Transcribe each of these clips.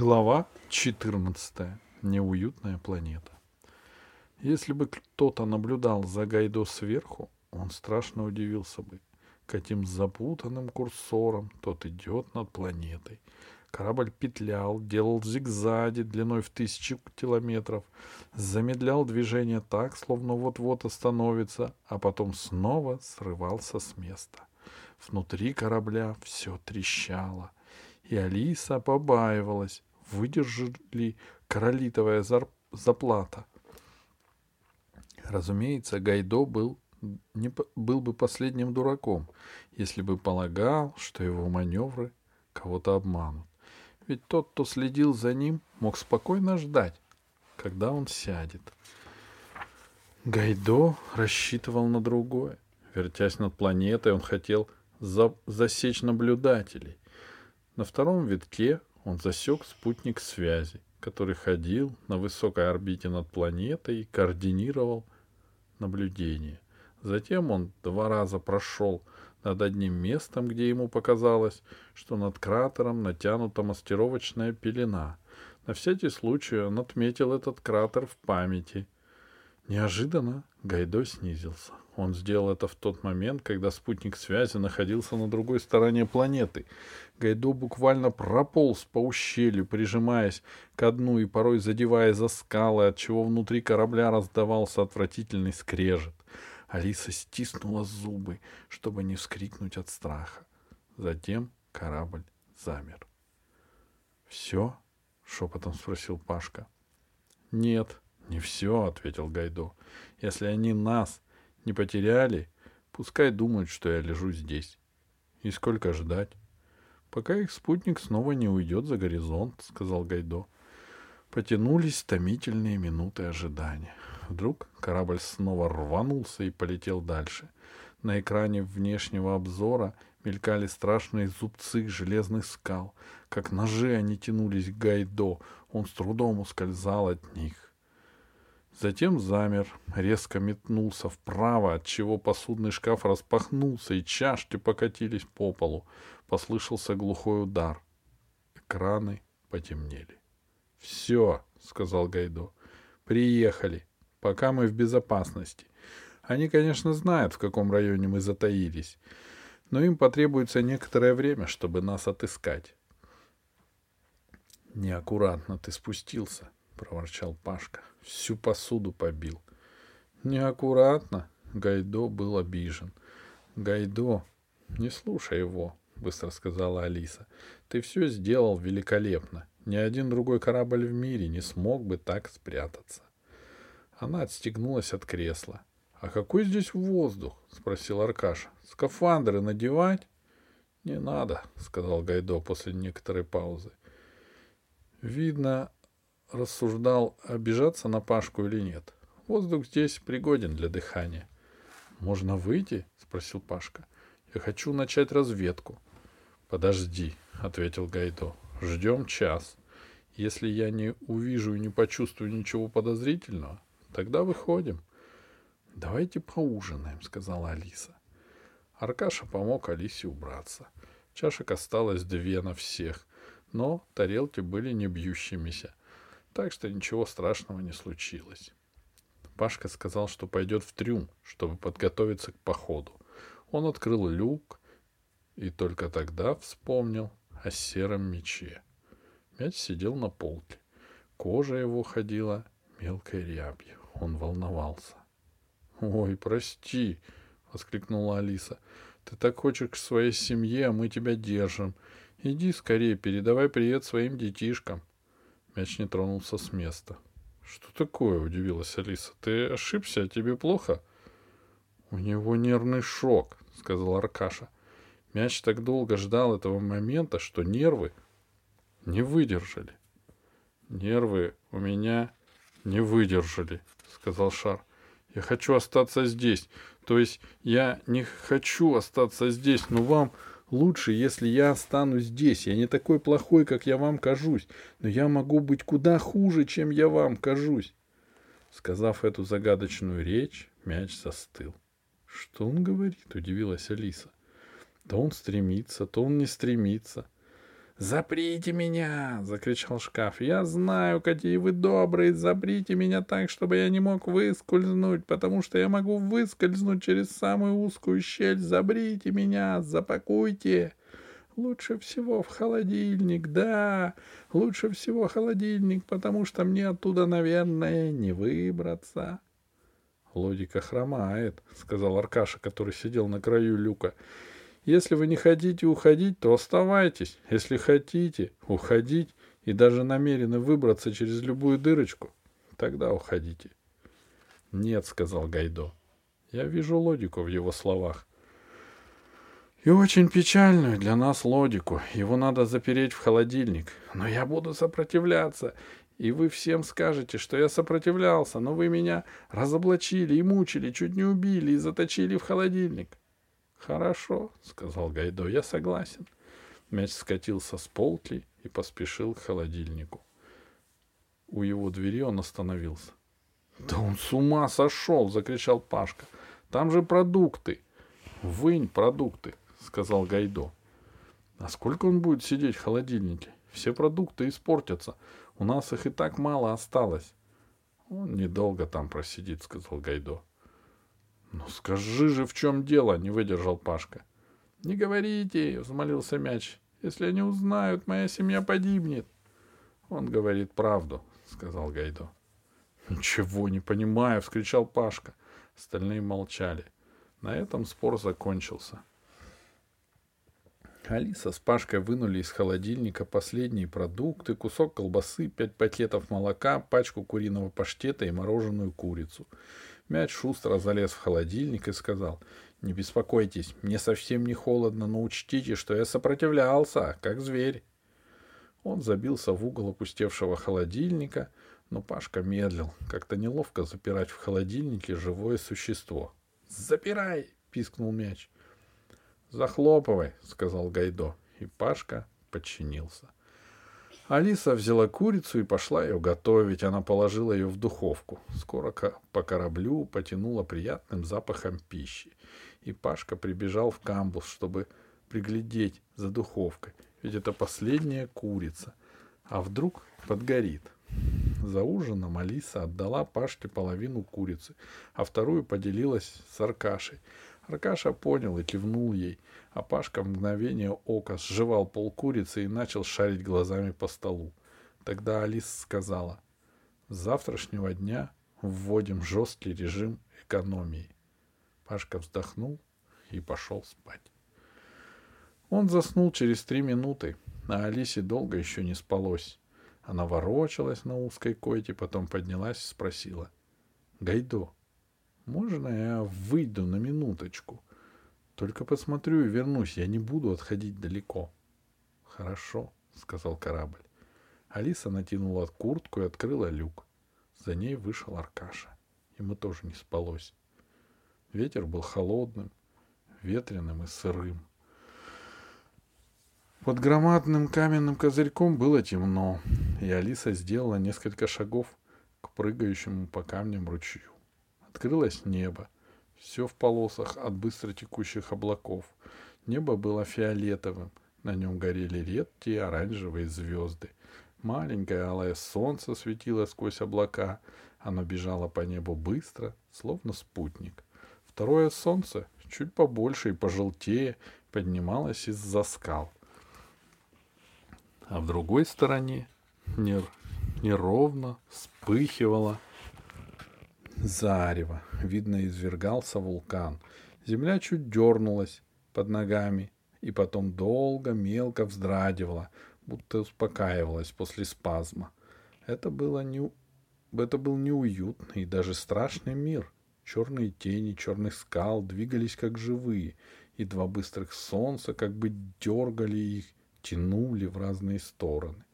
Глава 14. Неуютная планета. Если бы кто-то наблюдал за Гайдо сверху, он страшно удивился бы, каким запутанным курсором тот идет над планетой. Корабль петлял, делал зигзаги длиной в тысячи километров, замедлял движение так, словно вот-вот остановится, а потом снова срывался с места. Внутри корабля все трещало, и Алиса побаивалась, выдержит ли королитовая заплата. Разумеется, Гайдо был, не, был бы последним дураком, если бы полагал, что его маневры кого-то обманут. Ведь тот, кто следил за ним, мог спокойно ждать, когда он сядет. Гайдо рассчитывал на другое. Вертясь над планетой, он хотел за засечь наблюдателей. На втором витке он засек спутник связи, который ходил на высокой орбите над планетой и координировал наблюдение. Затем он два раза прошел над одним местом, где ему показалось, что над кратером натянута мастеровочная пелена. На всякий случай он отметил этот кратер в памяти. Неожиданно Гайдо снизился. Он сделал это в тот момент, когда спутник связи находился на другой стороне планеты. Гайдо буквально прополз по ущелью, прижимаясь к дну и порой задевая за скалы, отчего внутри корабля раздавался отвратительный скрежет. Алиса стиснула зубы, чтобы не вскрикнуть от страха. Затем корабль замер. «Все?» — шепотом спросил Пашка. «Нет, не все», — ответил Гайдо. «Если они нас не потеряли, пускай думают, что я лежу здесь. И сколько ждать? Пока их спутник снова не уйдет за горизонт, сказал Гайдо. Потянулись томительные минуты ожидания. Вдруг корабль снова рванулся и полетел дальше. На экране внешнего обзора мелькали страшные зубцы железных скал. Как ножи они тянулись к Гайдо. Он с трудом ускользал от них. Затем замер, резко метнулся вправо, отчего посудный шкаф распахнулся, и чашки покатились по полу. Послышался глухой удар. Экраны потемнели. — Все, — сказал Гайдо, — приехали. Пока мы в безопасности. Они, конечно, знают, в каком районе мы затаились, но им потребуется некоторое время, чтобы нас отыскать. — Неаккуратно ты спустился, — проворчал Пашка всю посуду побил. Неаккуратно. Гайдо был обижен. Гайдо, не слушай его, быстро сказала Алиса. Ты все сделал великолепно. Ни один другой корабль в мире не смог бы так спрятаться. Она отстегнулась от кресла. — А какой здесь воздух? — спросил Аркаша. — Скафандры надевать? — Не надо, — сказал Гайдо после некоторой паузы. Видно, рассуждал, обижаться на Пашку или нет. Воздух здесь пригоден для дыхания. «Можно выйти?» — спросил Пашка. «Я хочу начать разведку». «Подожди», — ответил Гайдо. «Ждем час. Если я не увижу и не почувствую ничего подозрительного, тогда выходим». «Давайте поужинаем», — сказала Алиса. Аркаша помог Алисе убраться. Чашек осталось две на всех, но тарелки были не бьющимися. Так что ничего страшного не случилось. Пашка сказал, что пойдет в трюм, чтобы подготовиться к походу. Он открыл люк и только тогда вспомнил о сером мече. Мяч сидел на полке. Кожа его ходила мелкой рябью. Он волновался. «Ой, прости!» — воскликнула Алиса. «Ты так хочешь к своей семье, а мы тебя держим. Иди скорее, передавай привет своим детишкам». Мяч не тронулся с места. «Что такое?» — удивилась Алиса. «Ты ошибся? Тебе плохо?» «У него нервный шок», — сказал Аркаша. Мяч так долго ждал этого момента, что нервы не выдержали. «Нервы у меня не выдержали», — сказал Шар. «Я хочу остаться здесь. То есть я не хочу остаться здесь, но вам Лучше, если я останусь здесь. Я не такой плохой, как я вам кажусь, но я могу быть куда хуже, чем я вам кажусь. Сказав эту загадочную речь, мяч застыл. Что он говорит? удивилась Алиса. То он стремится, то он не стремится. «Заприте меня!» — закричал шкаф. «Я знаю, какие вы добрые! Заприте меня так, чтобы я не мог выскользнуть, потому что я могу выскользнуть через самую узкую щель. Забрите меня! Запакуйте!» «Лучше всего в холодильник, да! Лучше всего холодильник, потому что мне оттуда, наверное, не выбраться!» «Логика хромает», — сказал Аркаша, который сидел на краю люка. Если вы не хотите уходить, то оставайтесь. Если хотите уходить и даже намерены выбраться через любую дырочку, тогда уходите. Нет, сказал Гайдо. Я вижу логику в его словах. И очень печальную для нас логику. Его надо запереть в холодильник. Но я буду сопротивляться. И вы всем скажете, что я сопротивлялся, но вы меня разоблачили и мучили, чуть не убили и заточили в холодильник. Хорошо, сказал Гайдо, я согласен. Мяч скатился с полки и поспешил к холодильнику. У его двери он остановился. Да он с ума сошел, закричал Пашка. Там же продукты. Вынь продукты, сказал Гайдо. А сколько он будет сидеть в холодильнике? Все продукты испортятся. У нас их и так мало осталось. Он недолго там просидит, сказал Гайдо. «Ну скажи же, в чем дело?» — не выдержал Пашка. «Не говорите!» — взмолился мяч. «Если они узнают, моя семья погибнет!» «Он говорит правду», — сказал Гайдо. «Ничего не понимаю!» — вскричал Пашка. Остальные молчали. На этом спор закончился. Алиса с Пашкой вынули из холодильника последние продукты, кусок колбасы, пять пакетов молока, пачку куриного паштета и мороженую курицу — Мяч шустро залез в холодильник и сказал, «Не беспокойтесь, мне совсем не холодно, но учтите, что я сопротивлялся, как зверь». Он забился в угол опустевшего холодильника, но Пашка медлил, как-то неловко запирать в холодильнике живое существо. «Запирай!» — пискнул мяч. «Захлопывай!» — сказал Гайдо, и Пашка подчинился. Алиса взяла курицу и пошла ее готовить. Она положила ее в духовку. Скоро по кораблю потянуло приятным запахом пищи. И Пашка прибежал в камбус, чтобы приглядеть за духовкой. Ведь это последняя курица. А вдруг подгорит? За ужином Алиса отдала Пашке половину курицы, а вторую поделилась с Аркашей. Аркаша понял и кивнул ей, а Пашка в мгновение ока сживал пол курицы и начал шарить глазами по столу. Тогда Алис сказала, «С завтрашнего дня вводим жесткий режим экономии». Пашка вздохнул и пошел спать. Он заснул через три минуты, а Алисе долго еще не спалось. Она ворочалась на узкой койке, потом поднялась и спросила. — Гайдо, можно я выйду на минуточку? Только посмотрю и вернусь, я не буду отходить далеко. Хорошо, сказал корабль. Алиса натянула куртку и открыла люк. За ней вышел Аркаша. Ему тоже не спалось. Ветер был холодным, ветреным и сырым. Под громадным каменным козырьком было темно, и Алиса сделала несколько шагов к прыгающему по камням ручью. Открылось небо, все в полосах от быстро текущих облаков. Небо было фиолетовым, на нем горели редкие оранжевые звезды. Маленькое алое солнце светило сквозь облака. Оно бежало по небу быстро, словно спутник. Второе солнце, чуть побольше и пожелтее, поднималось из-за скал. А в другой стороне неровно вспыхивало зарево. Видно, извергался вулкан. Земля чуть дернулась под ногами и потом долго, мелко вздрагивала, будто успокаивалась после спазма. Это, было не... Это был неуютный и даже страшный мир. Черные тени черных скал двигались как живые, и два быстрых солнца как бы дергали их, тянули в разные стороны.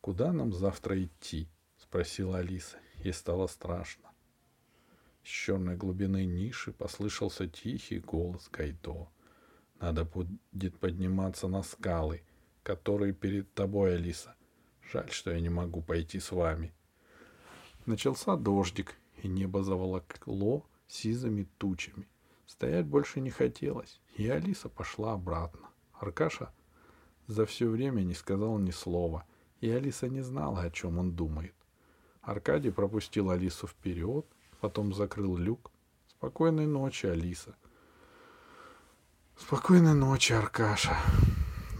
«Куда нам завтра идти?» — спросила Алиса. Ей стало страшно. Черной глубины ниши послышался тихий голос Гайдо. Надо будет подниматься на скалы, которые перед тобой, Алиса. Жаль, что я не могу пойти с вами. Начался дождик, и небо заволокло сизыми тучами. Стоять больше не хотелось, и Алиса пошла обратно. Аркаша за все время не сказал ни слова, и Алиса не знала, о чем он думает. Аркадий пропустил Алису вперед, потом закрыл люк. Спокойной ночи, Алиса. Спокойной ночи, Аркаша.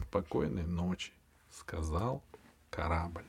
Спокойной ночи, сказал корабль.